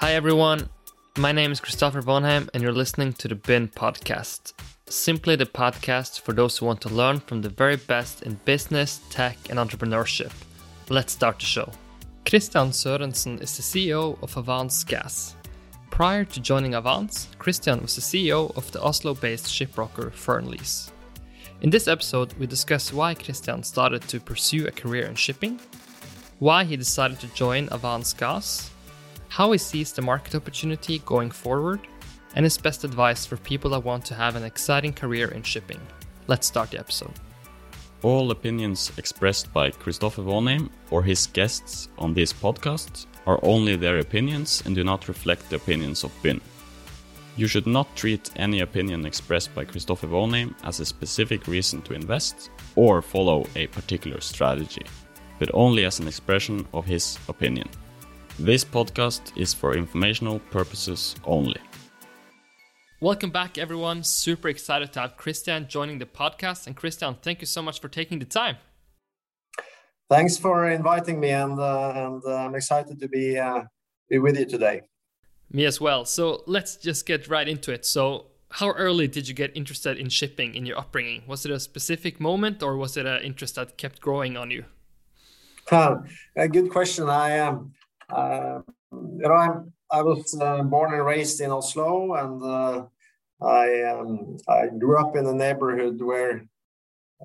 Hi, everyone. My name is Christopher Vonheim, and you're listening to the BIN podcast. Simply the podcast for those who want to learn from the very best in business, tech, and entrepreneurship. Let's start the show. Christian Sørensen is the CEO of Avance Gas. Prior to joining Avance, Christian was the CEO of the Oslo based shipbroker Fearnleys. In this episode, we discuss why Christian started to pursue a career in shipping, why he decided to join Avance Gas, how he sees the market opportunity going forward, and his best advice for people that want to have an exciting career in shipping. Let's start the episode. All opinions expressed by Christopher Vonheim or his guests on this podcast are only their opinions and do not reflect the opinions of BIN. You should not treat any opinion expressed by Christopher Vonheim as a specific reason to invest or follow a particular strategy, but only as an expression of his opinion. This podcast is for informational purposes only. Welcome back, everyone. Super excited to have Christian joining the podcast. And Christian, thank you so much for taking the time. Thanks for inviting me, and uh, and uh, I'm excited to be uh, be with you today. Me as well. So let's just get right into it. So, how early did you get interested in shipping in your upbringing? Was it a specific moment, or was it an interest that kept growing on you? a good question. I am. Um, uh, you know, I'm, I was uh, born and raised in Oslo, and uh, I um, I grew up in a neighborhood where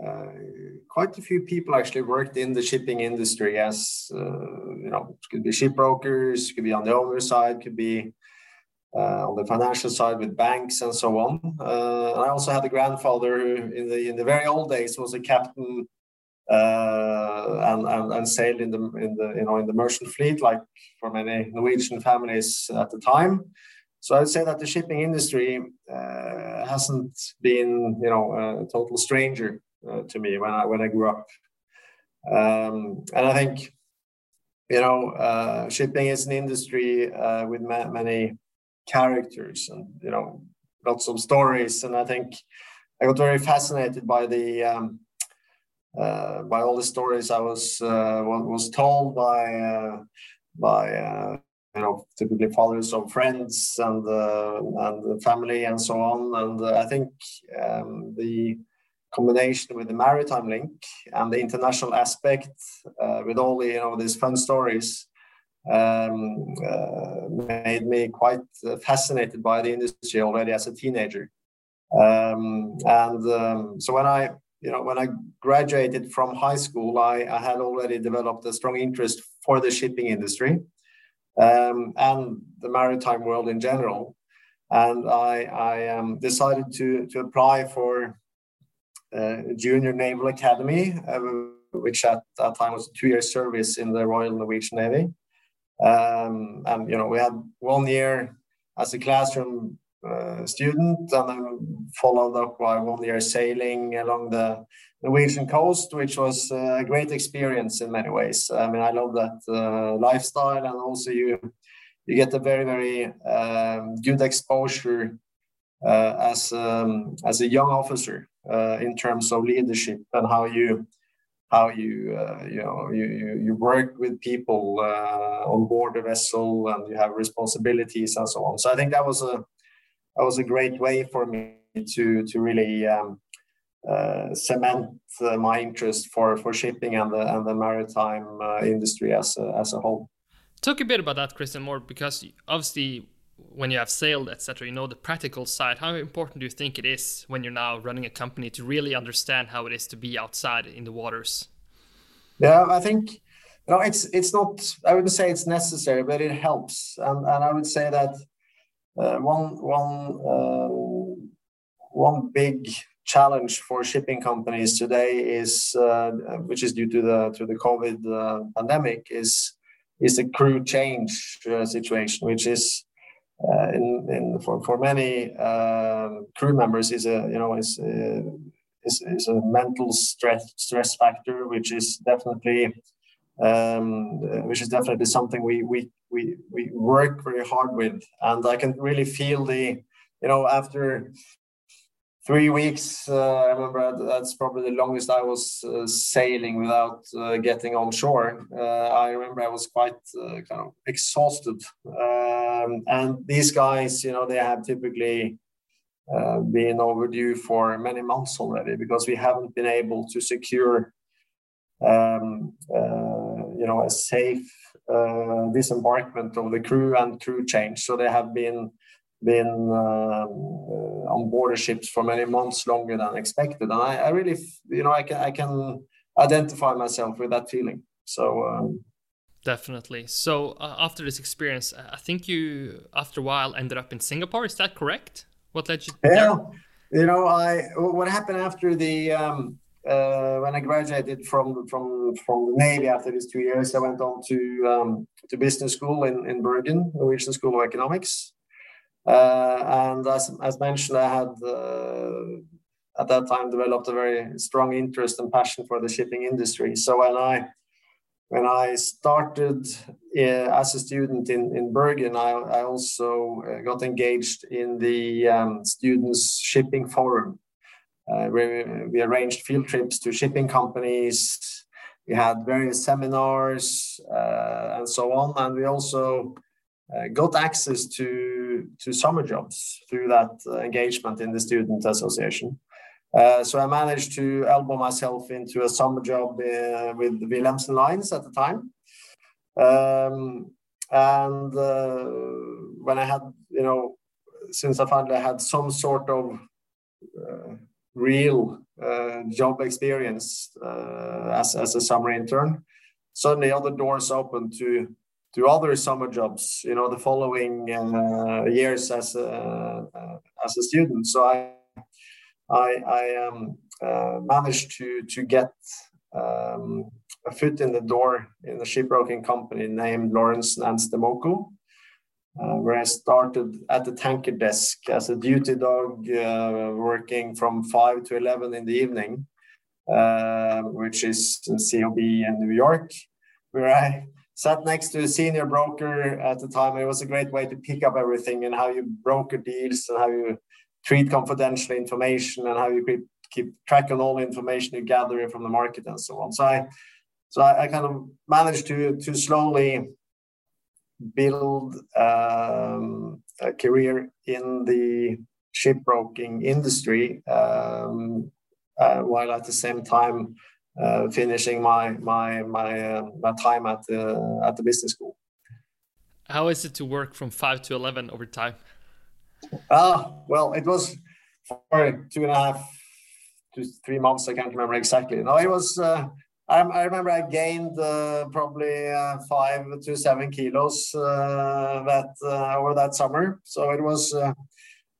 uh, quite a few people actually worked in the shipping industry as uh, you know could be shipbrokers could be on the owner side could be uh, on the financial side with banks and so on. And i also had a grandfather who in the in the very old days was a captain and, and, and sailed in the in the you know in the merchant fleet like for many Norwegian families at the time. So I'd say that the shipping industry uh, hasn't been you know a total stranger uh, to me when I when I grew up, um, and I think you know uh, shipping is an industry uh, with ma- many characters and you know lots of stories, and I think I got very fascinated by the um, uh, by all the stories I was uh, was told by uh, by you know typically fathers of friends and and the family and so on. And I think um, the combination with the maritime link and the international aspect uh, with all the you know these fun stories um, uh, made me quite fascinated by the industry already as a teenager um, and um, so when i you know, when I graduated from high school, I, I had already developed a strong interest for the shipping industry um, and the maritime world in general. And I, I um, decided to, to apply for uh, Junior Naval Academy, uh, which at that time was a two-year service in the Royal Norwegian Navy. Um, and you know, we had one year as a classroom uh, student and I followed up by one year sailing along the Norwegian coast, which was a great experience in many ways. I mean, I love that uh, lifestyle, and also you you get a very very um, good exposure uh, as um, as a young officer uh, in terms of leadership and how you how you uh, you know you, you, you work with people uh, on board the vessel and you have responsibilities and so on. So I think that was a that was a great way for me to to really um, uh, cement uh, my interest for for shipping and the and the maritime uh, industry as a, as a whole. Talk a bit about that, Christian, more because obviously when you have sailed, etc., you know the practical side. How important do you think it is when you're now running a company to really understand how it is to be outside in the waters? Yeah, I think you know it's it's not. I wouldn't say it's necessary, but it helps, and and I would say that uh, one one uh, one big challenge for shipping companies today is, uh, which is due to the to the COVID pandemic, is is the crew change situation, which is uh, in, in for, for many uh, crew members is a you know is, uh, is, is a mental stress stress factor, which is definitely um, which is definitely something we we we we work very hard with, and I can really feel the, you know, after three weeks. Uh, I remember that's probably the longest I was uh, sailing without uh, getting on shore. Uh, I remember I was quite uh, kind of exhausted. Um, and these guys, you know, they have typically uh, been overdue for many months already because we haven't been able to secure, um, you know, a safe disembarkment of the crew and crew change. So they have been been um, uh, on board ships for many months longer than expected. And I, I, really, you know, I can I can identify myself with that feeling. So. Um, Definitely. So uh, after this experience, I think you, after a while, ended up in Singapore. Is that correct? What led you? Yeah. There? You know, I what happened after the um, uh, when I graduated from from from the Navy after these two years, I went on to um, to business school in in Bergen, Norwegian School of Economics, uh, and as, as mentioned, I had uh, at that time developed a very strong interest and passion for the shipping industry. So when I when I started uh, as a student in, in Bergen, I, I also uh, got engaged in the um, Students Shipping Forum. Uh, we, arranged field trips to shipping companies. We had various seminars uh, and so on. And we also uh, got access to to summer jobs through that engagement in the student association. Uh, so I managed to elbow myself into a summer job uh, with Wilhelmsen Lines at the time. Um, and uh, when I had, you know, since I finally had some sort of uh, real job experience as, as a summer intern, suddenly other doors open to to other summer jobs, you know, the following uh, years as a, uh, as a student. So I I, I um, uh, managed to to get um, a foot in the door in a shipbroking company named Lorentzen & Stemoco, uh, where I started at the tanker desk as a duty dog, uh, working from five to eleven in the evening, uh, which is in COB in New York, where I sat next to a senior broker at the time. It was a great way to pick up everything and how you broker deals and how you treat confidential information and how you keep, keep track on all the information you gather from the market and so on. So I, so I, I kind of managed to to slowly build um, a career in the shipbroking industry um, uh, while at the same time uh, finishing my my my uh, my time at the at the business school. How is it to work from five to eleven over time? Ah, well, it was for two and a half to three months. I can't remember exactly. No, it was. Uh, I, remember I gained uh, probably uh, five to seven kilos uh, that uh, over that summer. So it was uh,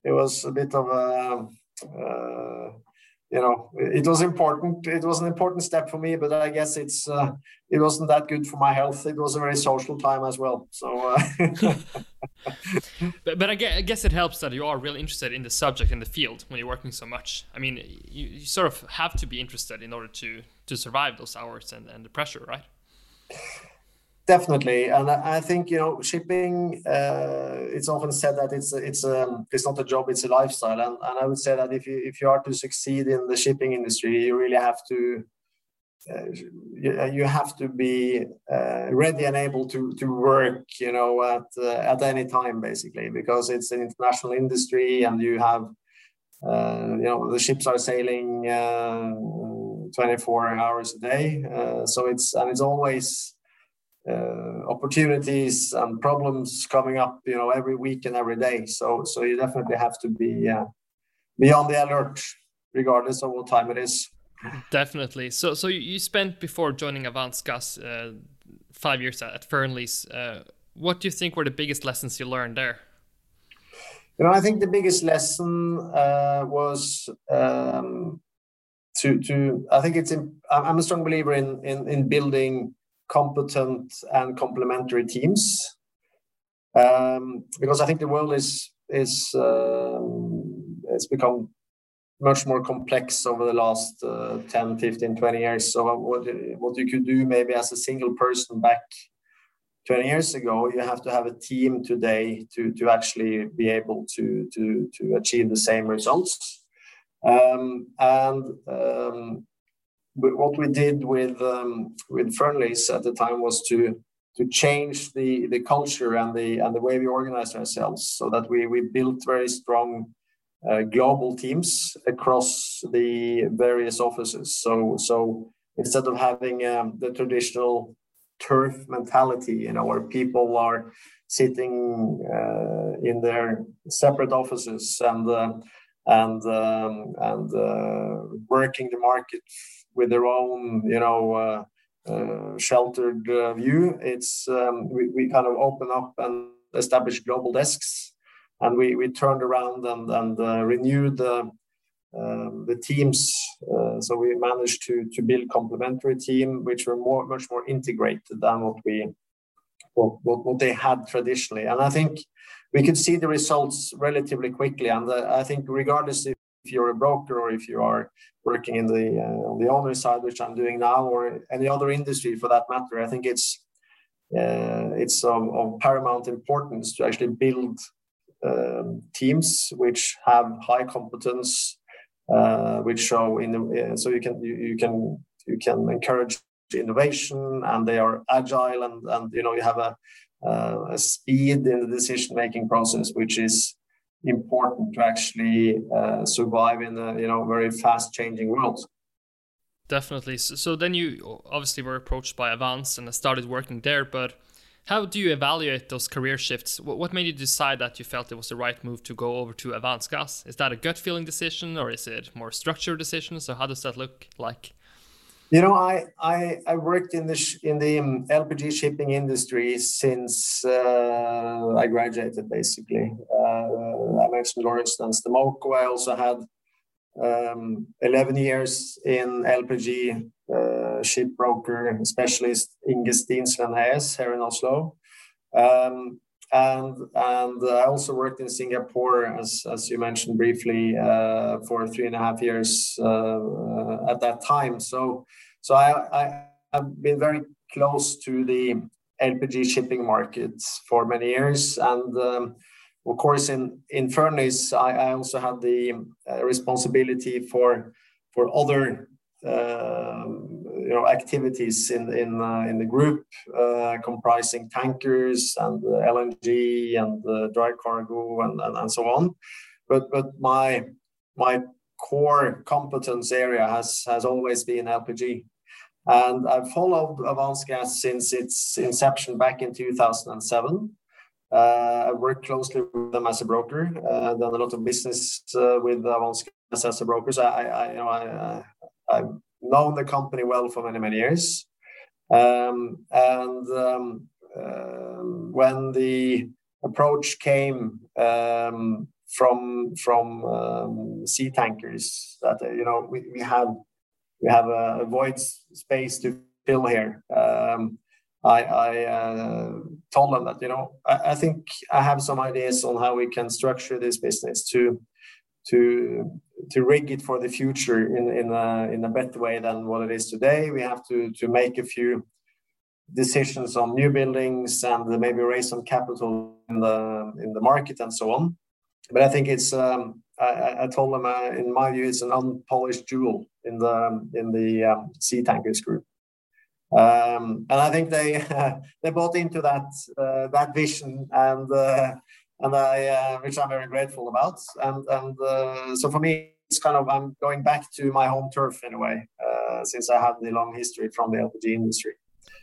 it was a bit of a you know it was important it was an important step for me but i guess it's uh, it wasn't that good for my health. It was a very social time as well so uh, but, but I, guess, I guess it helps that you are really interested in the subject in the field when you're working so much. I mean you, you sort of have to be interested in order to to survive those hours and, and the pressure right Definitely, and I think you know shipping. Uh, it's often said that it's it's um, it's not a job, it's a lifestyle, and, and I would say that if you if you are to succeed in the shipping industry, you really have to uh, you, have to be uh, ready and able to to work, you know, at uh, at any time, basically, because it's an international industry, and you have, uh, you know, the ships are sailing uh, 24 hours a day, so it's and it's always uh, opportunities and problems coming up, you know, every week and every day. So, so you definitely have to be uh, be on the alert, regardless of what time it is. Definitely. So, so you spent before joining Avance Gas uh, five years at Fearnley's. Uh, what do you think were the biggest lessons you learned there? You know, I think the biggest lesson uh, was um, to to. I think it's. In, I'm a strong believer in in, in building competent and complementary teams. Um, because I think the world is is um, it's become much more complex over the last uh, 10 15 20 years so what, what you could do maybe as a single person back 20 years ago you have to have a team today to to actually be able to to to achieve the same results Um, and um, what we did with um, with Fearnleys at the time was to to change the the culture and the and the way we organized ourselves so that we we built very strong uh, global teams across the various offices. So so instead of having um, the traditional turf mentality you know where people are sitting uh, in their separate offices and uh, and um, and uh, working the market with their own you know uh, uh, sheltered uh, view. It's um, we, we kind of open up and establish global desks, and we, we turned around and and renewed the um, the teams. Uh, so we managed to to build complementary team, which were more much more integrated than what we what, what, what they had traditionally. And I think we could see the results relatively quickly. And I think regardless if you're a broker or if you are working in the uh, on the owner side, which I'm doing now, or any other industry for that matter, I think it's uh, it's of, of, paramount importance to actually build um, teams which have high competence, uh, which show in the, uh, so you can you, you can you can encourage innovation and they are agile and and you know you have a uh, a speed in the decision making process which is important to actually uh, survive in a you know very fast changing world. Definitely. So, so, then you obviously were approached by avance and started working there but how do you evaluate those career shifts? What made you decide that you felt it was the right move to go over to avance gas? Is that a gut feeling decision or is it more structured decision so how does that look like? You know, I I, I worked in the sh- in the um, LPG shipping industry since uh, I graduated. Basically, uh, I mentioned Lorentzen & Stemoco. I also had um, 11 years in LPG uh, ship broker specialist Inge Steensland AS here in Oslo. Um, and and I also worked in Singapore, as as you mentioned briefly, uh, for three and a half years uh, at that time. So so I, I have been very close to the LPG shipping markets for many years, and um, of course in in Fearnleys, I, I also had the uh, responsibility for for other uh, you know activities in in uh, in the group uh, comprising tankers and LNG and dry cargo and, and, and so on. But but my my core competence area has has always been LPG. And I've followed Avance Gas since its inception back in 2007. Uh, I work closely with them as a broker, uh, done a lot of business uh, with Avance Gas as a broker. So I, I you know, I, I've known the company well for many, many years. Um, and um, uh, when the approach came um, from from um, Seatankers, that you know we, we have we have a, void space to fill here. Um, I, I uh, told them that you know I, I, think I have some ideas on how we can structure this business to to to rig it for the future in in a, in a better way than what it is today. We have to to make a few decisions on new buildings and maybe raise some capital in the in the market and so on. But I think it's um, I, I, told them uh, in my view it's an unpolished jewel in the in the um, Seatankers group. Um, and I think they uh, they bought into that uh, that vision and uh, and I uh, which I'm very grateful about. And and uh, so for me it's kind of I'm going back to my home turf in a way since I have the long history from the LPG industry.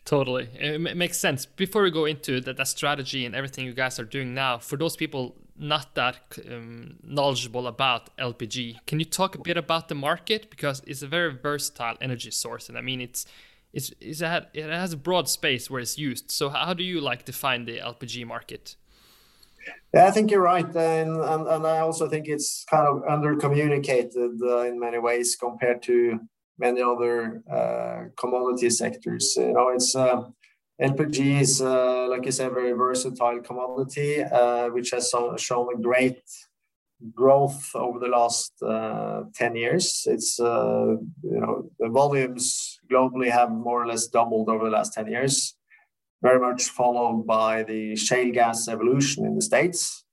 Totally, it makes sense. Before we go into that, that strategy and everything you guys are doing now, for those people not that um, knowledgeable about LPG, can you talk a bit about the market because it's a very versatile energy source, and I mean it's it's, it's a, it has a broad space where it's used. So how do you like define the LPG market? Yeah, I think you're right, and and, and I also think it's kind of under communicated uh, in many ways compared to many other uh, commodity sectors. You know, it's uh, LPG is, uh, like I said, very versatile commodity, uh, which has shown a great growth over the last uh, 10 years. It's, uh, you know, the volumes globally have more or less doubled over the last 10 years, very much followed by the shale gas evolution in the States.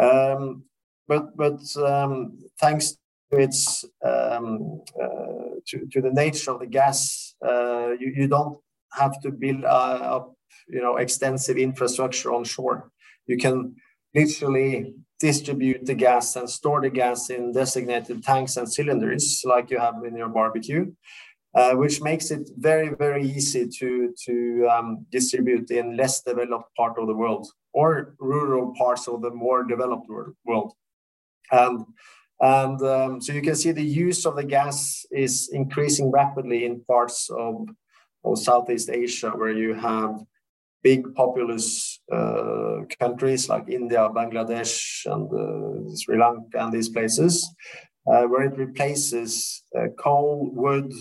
Um, but but um, thanks its um, uh, to, to the nature of the gas, uh, you, you don't have to build uh, up you know extensive infrastructure on shore. You can literally distribute the gas and store the gas in designated tanks and cylinders like you have in your barbecue, uh, which makes it very very easy to to um, distribute in less developed part of the world or rural parts of the more developed world. And and um, so you can see the use of the gas is increasing rapidly in parts of, of Southeast Asia where you have big populous uh, countries like India, Bangladesh, and uh, Sri Lanka, and these places, uh, where it replaces uh, coal, wood,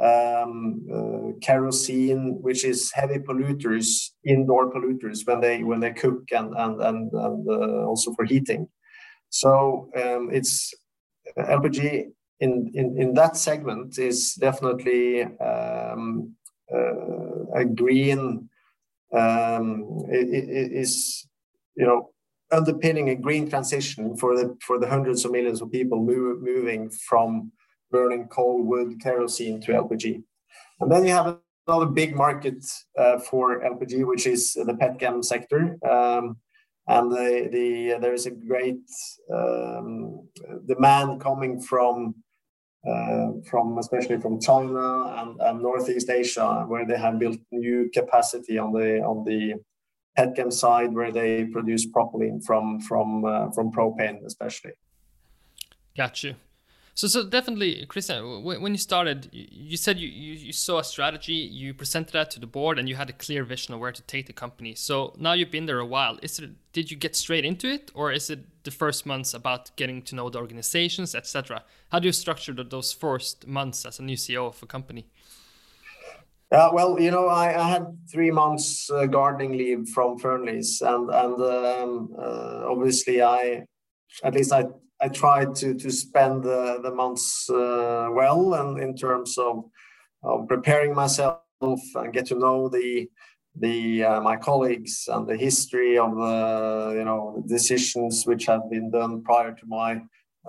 um, uh, kerosene, which is heavy polluters, indoor polluters when they when they cook and and and, and uh, also for heating. So um, it's LPG in, in in that segment is definitely um, a green um, is you know underpinning a green transition for the for the hundreds of millions of people move, moving from burning coal, wood, kerosene to LPG. And then you have another big market uh, for LPG, which is the petchem sector. Um, and the, the, there is a great um, demand coming from from especially from China and, and, Northeast Asia, where they have built new capacity on the on the petchem side, where they produce propylene from from uh, from propane, especially. Got you. So, so definitely, Christian, when you started, you said you, you, you, saw a strategy, you presented that to the board, and you had a clear vision of where to take the company. So now you've been there a while. Is it did you get straight into it, or is it the first months about getting to know the organizations, etc.? How do you structure those first months as a new CEO of a company? Uh, well, you know, I, I had three months uh, gardening leave from Fearnley's, and and um, uh, obviously I, at least I I tried to to spend the, the months uh, well and in terms of, of preparing myself and get to know the the uh, my colleagues and the history of the you know decisions which have been done prior to my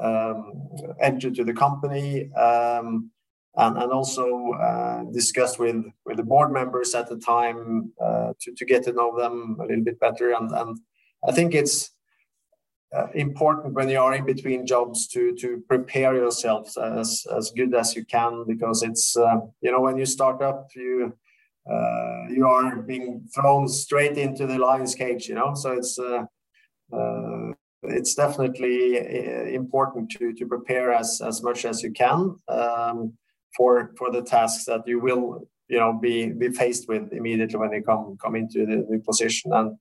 um, entry to the company um, and, and also uh, discuss with with the board members at the time uh, to, to get to know them a little bit better. And and I think it's uh, important when you are in between jobs to to prepare yourself as as good as you can because it's uh, you know when you start up you uh, you are being thrown straight into the lion's cage you know? So it's uh, uh, it's definitely important to to prepare as as much as you can um, for for the tasks that you will you know be be faced with immediately when you come come into the new position. And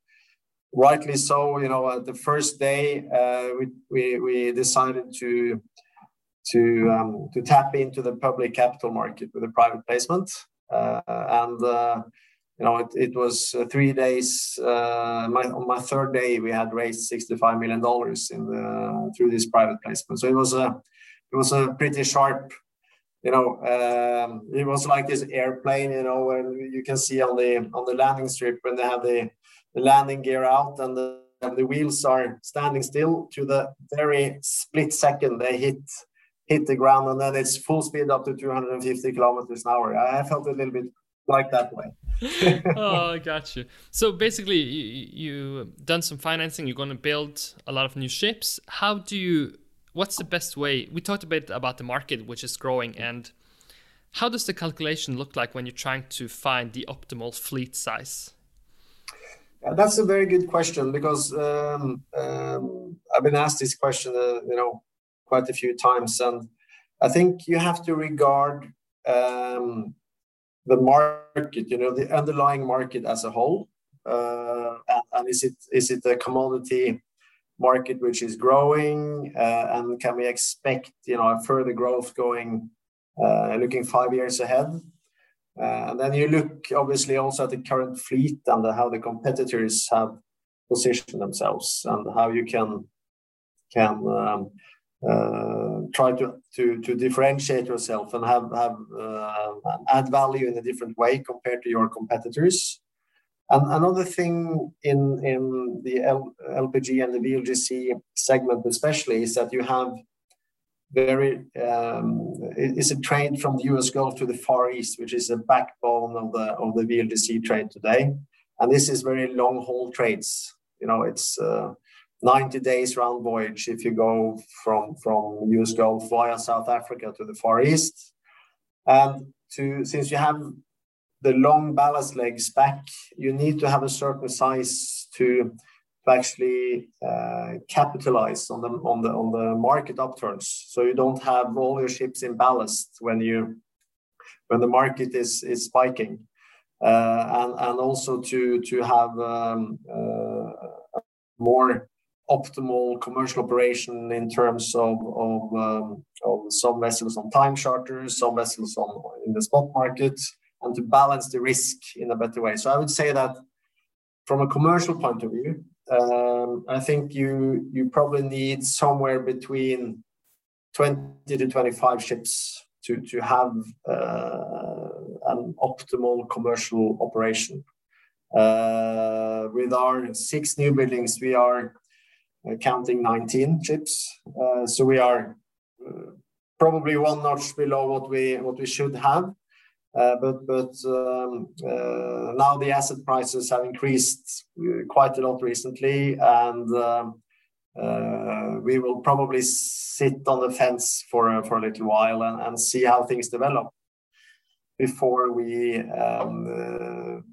rightly so. You know, the first day uh, we, we, we decided to to um, to tap into the public capital market with a private placement, uh, and uh, you know it, it was uh, three days. Uh, my, on my third day, we had raised sixty five million dollars in the through this private placement. So it was a it was a pretty sharp. You know, um, it was like this airplane. You know, when you can see on the on the landing strip when they have the landing gear out and the, and the wheels are standing still to the very split second they hit hit the ground and then it's full speed up to 250 kilometers an hour. I felt a little bit like that way. oh, I got you. So basically, you, you done some financing. You're going to build a lot of new ships. How do you? What's the best way? We talked a bit about the market, which is growing, and how does the calculation look like when you're trying to find the optimal fleet size? That's a very good question because um, um, I've been asked this question, uh, you know, quite a few times, and I think you have to regard um, the market, you know, the underlying market as a whole, uh, and, and, is it is it a commodity market which is growing, uh, and can we expect, you know, further growth going, uh, looking five years ahead? Uh, and then you look obviously also at the current fleet and how the competitors have positioned themselves and how you can um, uh, try to, differentiate yourself and uh, add value in a different way compared to your competitors. And another thing in in the LPG and the VLGC segment especially is that you have very um, is a trade from the U.S. Gulf to the Far East, which is the backbone of the of the VLGC trade today. And this is very long haul trades. You know, it's uh, 90 days round voyage if you go from from US Gulf via South Africa to the Far East. And to since you have the long ballast legs back, you need to have a certain size to, to actually uh, capitalize on the on the on the market upturns. So you don't have all your ships in ballast when you when the market is is spiking. Uh, and and also to to have um, uh, more optimal commercial operation in terms of of, um, of some vessels on time charters, some vessels on in the spot market, and to balance the risk in a better way. So I would say that from a commercial point of view, um, I think you you probably need somewhere between 20 to 25 ships to to have uh, an optimal commercial operation. Uh, with our six new buildings, we are uh, counting 19 ships. Uh, so we are uh, probably one notch below what we what we should have. Uh, but but um, uh, now the asset prices have increased quite a lot recently, and um, uh, we will probably sit on the fence for a little while and, see how things develop before we um,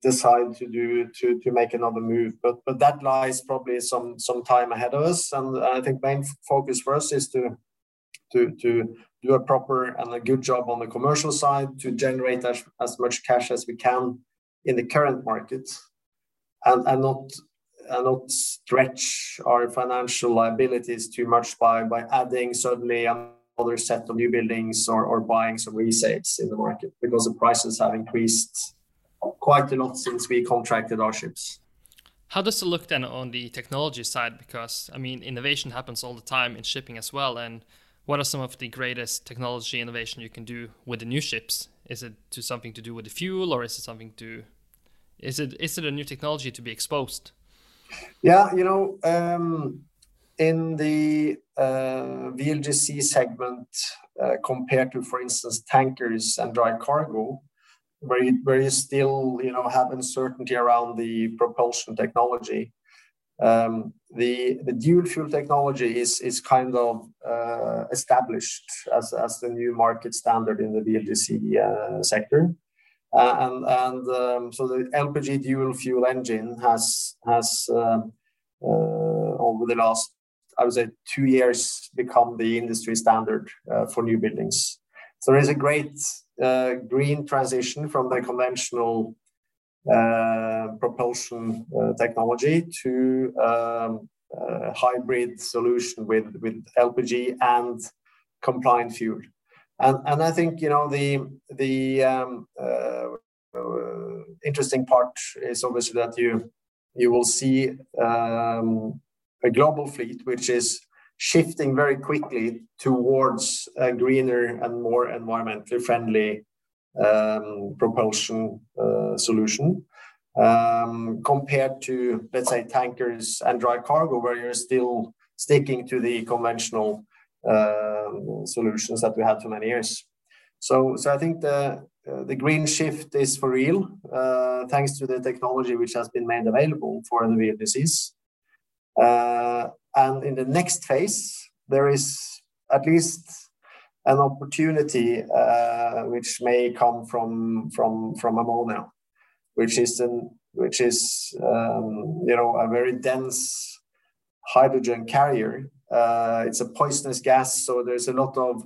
decide to make another move. But that lies probably some time ahead of us, and I think main focus for us is to do a proper and a good job on the commercial side to generate as, as much cash as we can in the current market, and and not and not stretch our financial liabilities too much by by adding suddenly another set of new buildings or, or buying some resales in the market because the prices have increased quite a lot since we contracted our ships. How does it look then on the technology side? Because I mean, innovation happens all the time in shipping as well. And what are some of the greatest technology innovation you can do with the new ships? Is it to something to do with the fuel, or is it something to? Is it is it a new technology to be exposed? Yeah, you know, um, in the uh, VLGC segment, uh, compared to, for instance, tankers and dry cargo, where you, where you still you know have uncertainty around the propulsion technology. Um, the the dual fuel technology is is kind of uh, established as as the new market standard in the VLGC uh, sector, uh, and and um, so the LPG dual fuel engine has has um, uh, over the last I would say two years become the industry standard uh, for new buildings. So there is a great uh, green transition from the conventional propulsion uh, technology to um, hybrid solution with, with LPG and compliant fuel. And, and I think you know the the um, uh, uh, interesting part is obviously that you you will see um, a global fleet which is shifting very quickly towards a greener and more environmentally friendly propulsion uh, solution um, compared to, let's say, tankers and dry cargo, where you're still sticking to the conventional uh, solutions that we had for many years. So, I think the uh, the green shift is for real, uh, thanks to the technology which has been made available for the and in the next phase, there is at least an opportunity uh, which may come from from from ammonia, which is an which is um, you know a very dense hydrogen carrier. Uh, it's a poisonous gas, so there's a lot of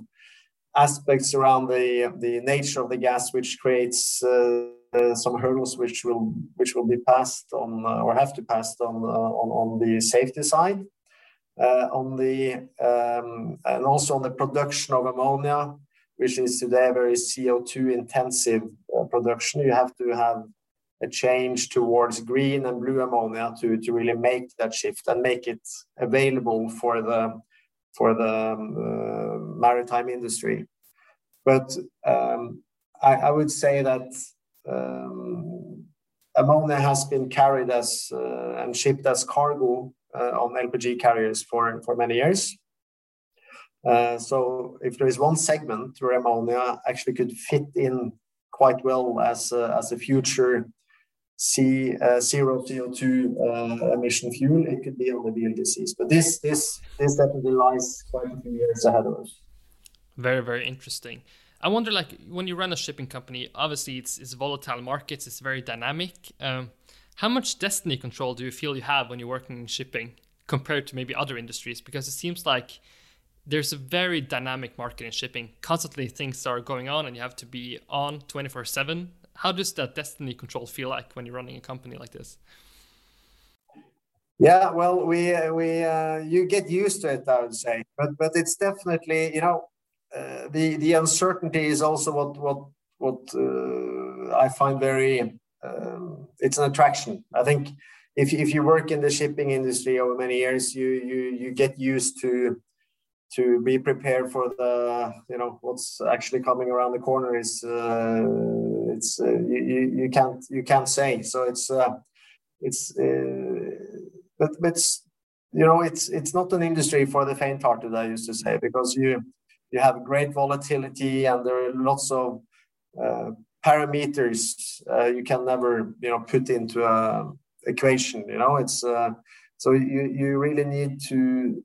aspects around the the nature of the gas which creates uh, uh, some hurdles which will which will be passed on uh, or have to pass on uh, on on the safety side, on the um, and also on the production of ammonia, which is today a very CO2 intensive production. You have to have a change towards green and blue ammonia to, to really make that shift and make it available for the for the um, uh, maritime industry. But um, I, I, would say that um, ammonia has been carried as uh, and shipped as cargo uh, on LPG carriers for, for many years. Uh, so if there is one segment where ammonia actually could fit in quite well as a, as a future C, uh, zero CO2 uh, emission fuel, it could be on the VLGCs. But this this this definitely lies quite a few years ahead of us. Very very interesting. I wonder, like, when you run a shipping company, obviously it's, it's volatile markets, it's very dynamic. Um, how much destiny control do you feel you have when you're working in shipping compared to maybe other industries? Because it seems like there's a very dynamic market in shipping. Constantly things are going on and you have to be on 24 7. How does that destiny control feel like when you're running a company like this? Yeah, well, we we uh, you get used to it, I would say, but but it's definitely you know uh, the the uncertainty is also what what what uh, I find very um, it's an attraction. I think if if you work in the shipping industry over many years, you you you get used to to be prepared for the you know what's actually coming around the corner is uh, it's uh, you, you can't you can't say so it's uh, it's uh, but but you know it's it's not an industry for the faint-hearted I used to say because you you have great volatility and there are lots of uh, parameters uh, you can never you know put into a equation you know? It's so you you really need to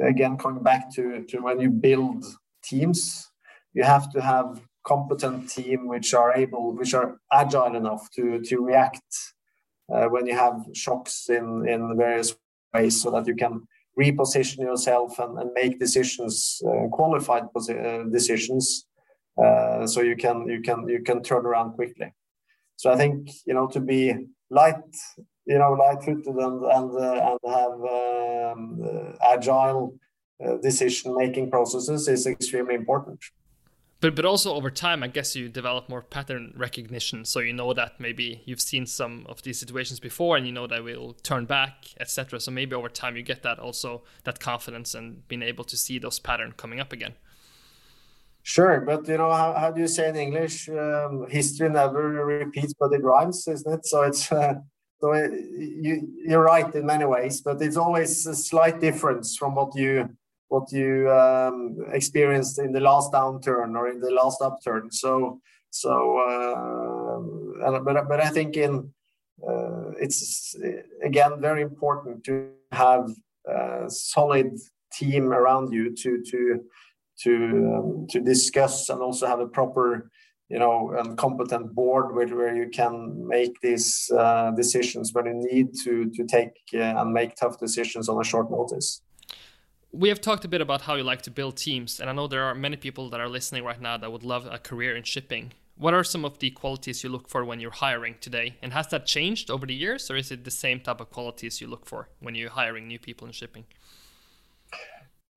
again coming back to, to when you build teams you have to have competent team which are able which are agile enough to to react uh, when you have shocks in in various ways so that you can reposition yourself and, and make decisions uh, qualified uh, decisions. uh, so you can you can you can turn around quickly so i think you know to be light you know, light-footed and and uh, and have um, uh, agile uh, decision-making processes is extremely important. But but also over time, I guess you develop more pattern recognition, so you know that maybe you've seen some of these situations before, and you know that will turn back, etc. So maybe over time you get that also that confidence and being able to see those patterns coming up again. Sure, but you know how, how do you say in English? Um, history never repeats, but it rhymes, isn't it? So it's uh, so uh, you, you're right in many ways, but it's always a slight difference from what you what you um, experienced in the last downturn or in the last upturn. So so uh, but but I think in uh, it's again very important to have a solid team around you to to to um, to discuss and also have a proper you know, and competent board where, where you can make these uh, decisions when you need to to take uh, and make tough decisions on a short notice. We have talked a bit about how you like to build teams, and I know there are many people that are listening right now that would love a career in shipping. What are some of the qualities you look for when you're hiring today? And has that changed over the years, or is it the same type of qualities you look for when you're hiring new people in shipping?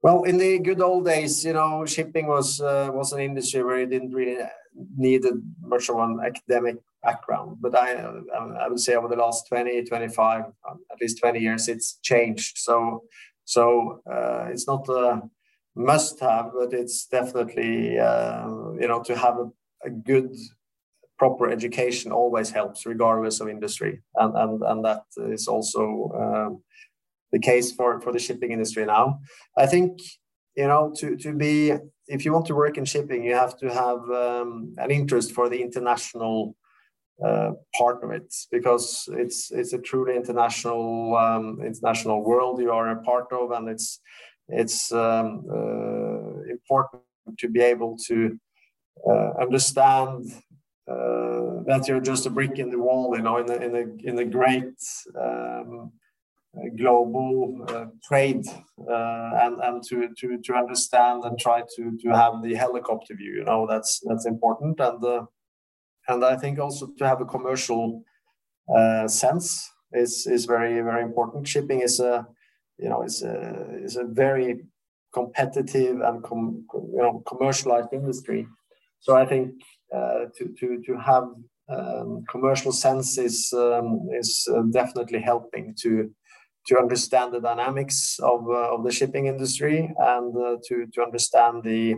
Well, in the good old days, you know, shipping was uh, was an industry where you didn't really needed much of an academic background. But I, I would say over the last 20, 25, um, at least 20 years, it's changed. So, so uh, it's not a must have, but it's definitely, uh, you know, to have a, a, good, proper education always helps, regardless of industry. And, and, and that is also um, the case for, for the shipping industry now. I think, you know, to, to be if you want to work in shipping, you have to have um, an interest for the international uh, part of it because it's it's a truly international um, international world you are a part of, and it's it's um, uh, important to be able to uh, understand uh, that you're just a brick in the wall, you know, in a in a in a great um, global uh, trade uh, and and to, to to understand and try to to have the helicopter view you know that's that's important. And uh, and I think also to have a commercial uh, sense is is very very important. Shipping is a you know is a is a very competitive and com, you know commercialized industry. So I think uh, to to to have um, commercial sense is um, is uh, definitely helping to to understand the dynamics of, uh, of the shipping industry and uh, to, to understand the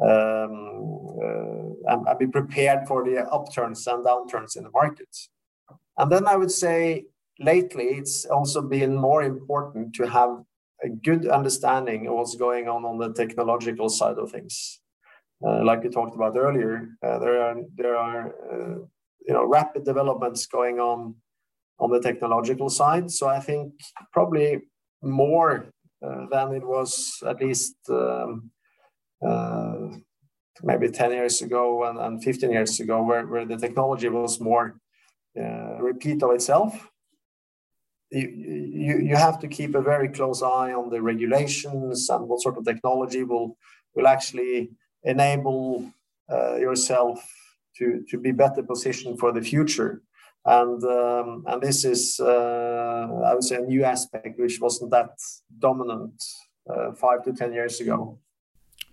um, uh, and, be prepared for the upturns and downturns in the market. And then I would say lately it's also been more important to have a good understanding of what's going on on the technological side of things. Like we talked about earlier, there are there are you know rapid developments going on on the technological side. So I think probably more uh, than it was at least um, uh, maybe 10 years ago and, and 15 years ago, where, where the technology was more uh, repeat of itself. You, you, you have to keep a very close eye on the regulations and what sort of technology will, will actually enable uh, yourself to, to be better positioned for the future. And, um, and this is, uh, I would say, a new aspect which wasn't that dominant uh, five to 10 years ago.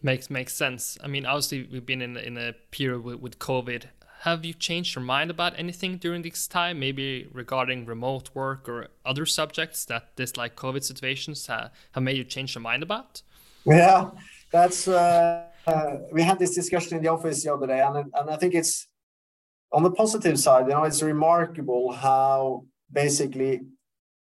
Makes makes sense. I mean, obviously, we've been in in a period with, with COVID. Have you changed your mind about anything during this time? Maybe regarding remote work or other subjects that this like COVID situations have, have made you change your mind about? Yeah, that's. Uh, uh, we had this discussion in the office the other day, and and I think it's on the positive side. You know, it's remarkable how basically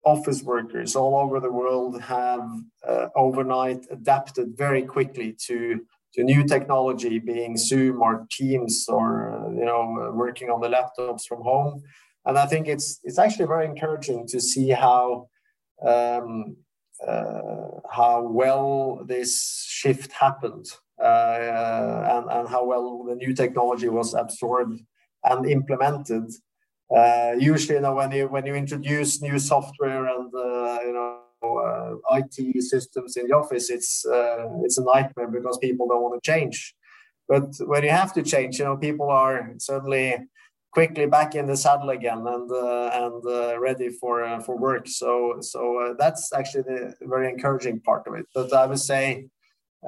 office workers all over the world have uh, overnight adapted very quickly to to new technology, being Zoom or Teams, or uh, you know, uh, working on the laptops from home. And I think it's it's actually very encouraging to see how um, uh, how well this shift happened uh, and, and how well the new technology was absorbed and implemented uh, usually, you know, when you when you introduce new software and uh, you know uh, IT systems in the office, it's uh, it's a nightmare because people don't want to change. But when you have to change, you know, people are certainly quickly back in the saddle again and uh, and uh, ready for for work. So so that's actually the very encouraging part of it. But I would say.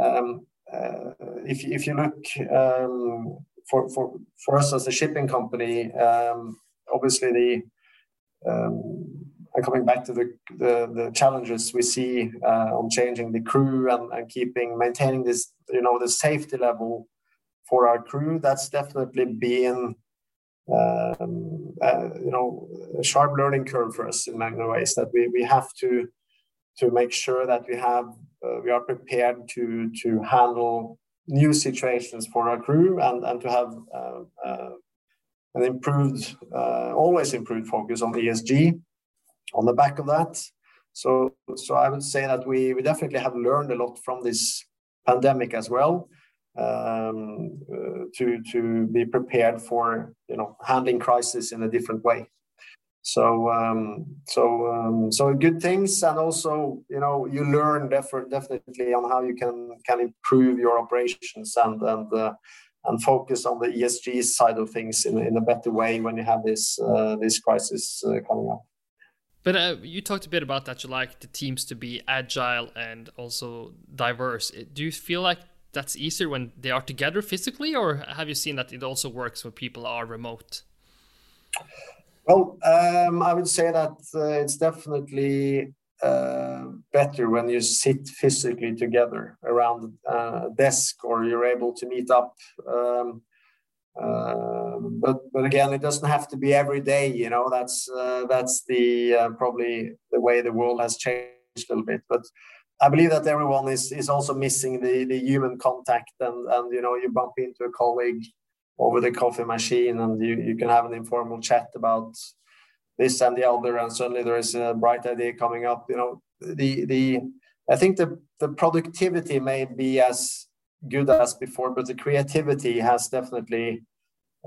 Um, if, if you look um, for, for, for us as a shipping company, um, obviously the um, and coming back to the, the, the challenges we see uh, on changing the crew and, and keeping maintaining this you know the safety level for our crew that's definitely been um, uh, you know a sharp learning curve for us in many ways that we, we have to to make sure that we have uh, we are prepared to to handle new situations for our crew and and to have uh, uh an improved, uh, always improved focus on ESG on the back of that. So, so I would say that we, we definitely have learned a lot from this pandemic as well um, uh, to to be prepared for you know handling crisis in a different way. So um, so um, so good things, and also you know you learn definitely on how you can can improve your operations and and uh, and focus on the ESG side of things in, in a better way when you have this uh, this crisis uh, coming up. But uh, you talked a bit about that you like the teams to be agile and also diverse. Do you feel like that's easier when they are together physically, or have you seen that it also works when people are remote? Well, um, I would say that uh, it's definitely uh, better when you sit physically together around a desk or you're able to meet up. Um, uh, but but again, it doesn't have to be every day. You know, that's uh, that's the uh, probably the way the world has changed a little bit. But I believe that everyone is is also missing the the human contact and and you know you bump into a colleague over the coffee machine and you, you can have an informal chat about this and the other, and suddenly there is a bright idea coming up. You know, the the I think the the productivity may be as good as before, but the creativity has definitely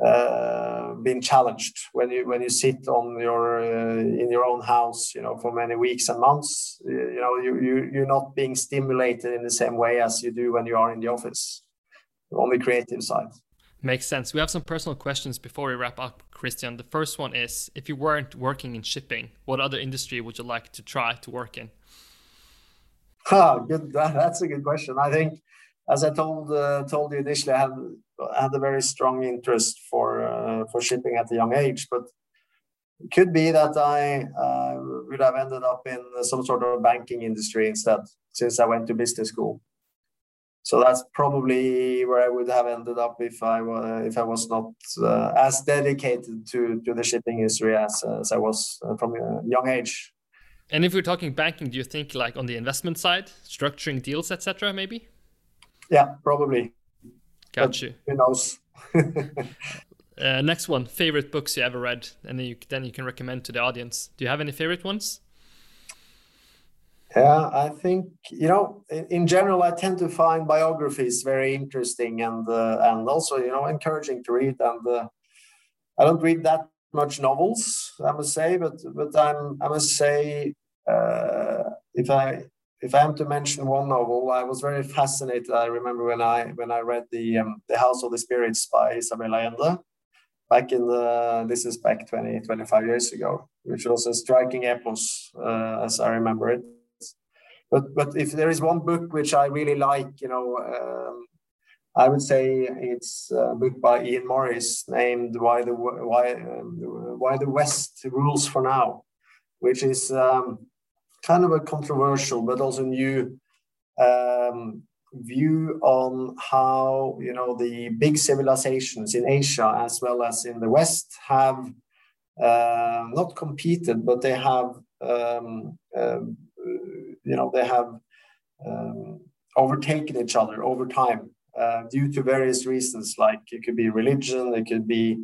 uh, been challenged when you when you sit on your uh, in your own house, you know, for many weeks and months. You know, you you you're not being stimulated in the same way as you do when you are in the office on the creative side. Makes sense. We have some personal questions before we wrap up, Christian. The first one is if you weren't working in shipping, what other industry would you like to try to work in? Ah, good. That's a good question. I think, as I told uh, told you initially, I had had a very strong interest for uh, for shipping at a young age, but it could be that I uh, would have ended up in some sort of banking industry instead, since I went to business school so that's probably where I would have ended up if I uh, if I was not uh, as dedicated to to the shipping industry as, as I was uh, from a young age. And if we're talking banking, do you think like on the investment side, structuring deals, etc., maybe? Yeah, probably. Got but you. Who knows? uh, next one, favorite books you ever read, and then you, then you can recommend to the audience. Do you have any favorite ones? Yeah, I think you know, in, general, I tend to find biographies very interesting and uh, and also you know encouraging to read. And uh, I don't read that much novels, I must say, but but I'm I must say uh, if I if I am to mention one novel, I was very fascinated. I remember when I when I read the um, the House of the Spirits by Isabel Allende back in the this is back 20 25 years ago, which was a striking epos uh, as I remember it. But but if there is one book which I really like, you know. Um, I would say it's a book by Ian Morris named "Why the Why um, Why the West Rules for Now," which is um, kind of a controversial but also new um, view on how you know the big civilizations in Asia as well as in the West have uh, not competed, but they have um, uh, you know they have um, overtaken each other over time uh, due to various reasons. Like it could be religion, it could be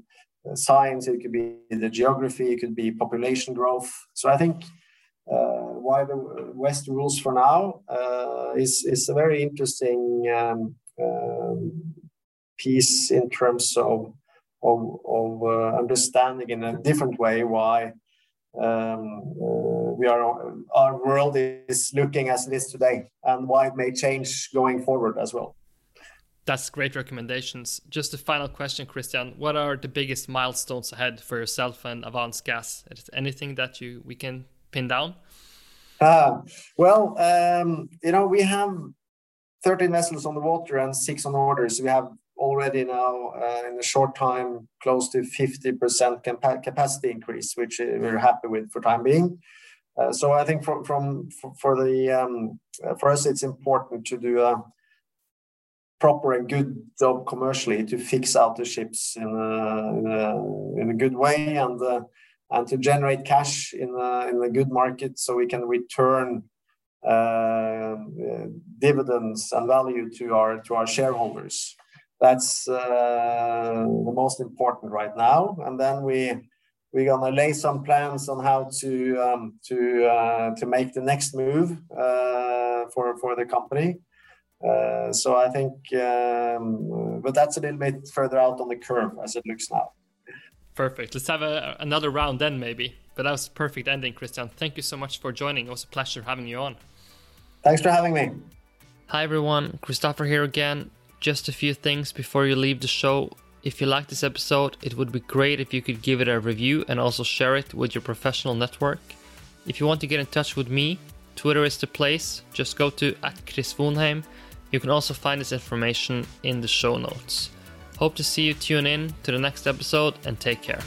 uh, science, it could be the geography, it could be population growth. So I think uh, why the West rules for now uh, is is a very interesting um, um, piece in terms of of, of uh, understanding in a different way why um, uh, we are our world is looking as it is today and why it may change going forward as well. That's great recommendations. Just a final question, Christian. What are the biggest milestones ahead for yourself and Avance Gas? Is anything that you we can pin down? Uh, well, um, you know, we have 13 vessels on the water and six on orders. We have already now, uh, in a short time, close to 50% capa- capacity increase, which uh, we're happy with for time being. Uh, so I think for, from for, for the um, for us, it's important to do a proper and good job commercially to fix out the ships in a, good way and and to generate cash in a, in a good market so we can return dividends and value to our to our shareholders. That's uh, the most important right now. And then we we're gonna lay some plans on how to um, to uh, to make the next move uh, for for the company. Uh, so I think, um, but that's a little bit further out on the curve as it looks now. Perfect. Let's have a, another round then, maybe. But that was a perfect ending, Christian. Thank you so much for joining. It was a pleasure having you on. Thanks for having me. Hi, everyone. Christopher here again. Just a few things before you leave the show. If you like this episode, it would be great if you could give it a review and also share it with your professional network. If you want to get in touch with me, Twitter is the place. Just go to at Chris Vonheim. You can also find this information in the show notes. Hope to see you tune in to the next episode and take care.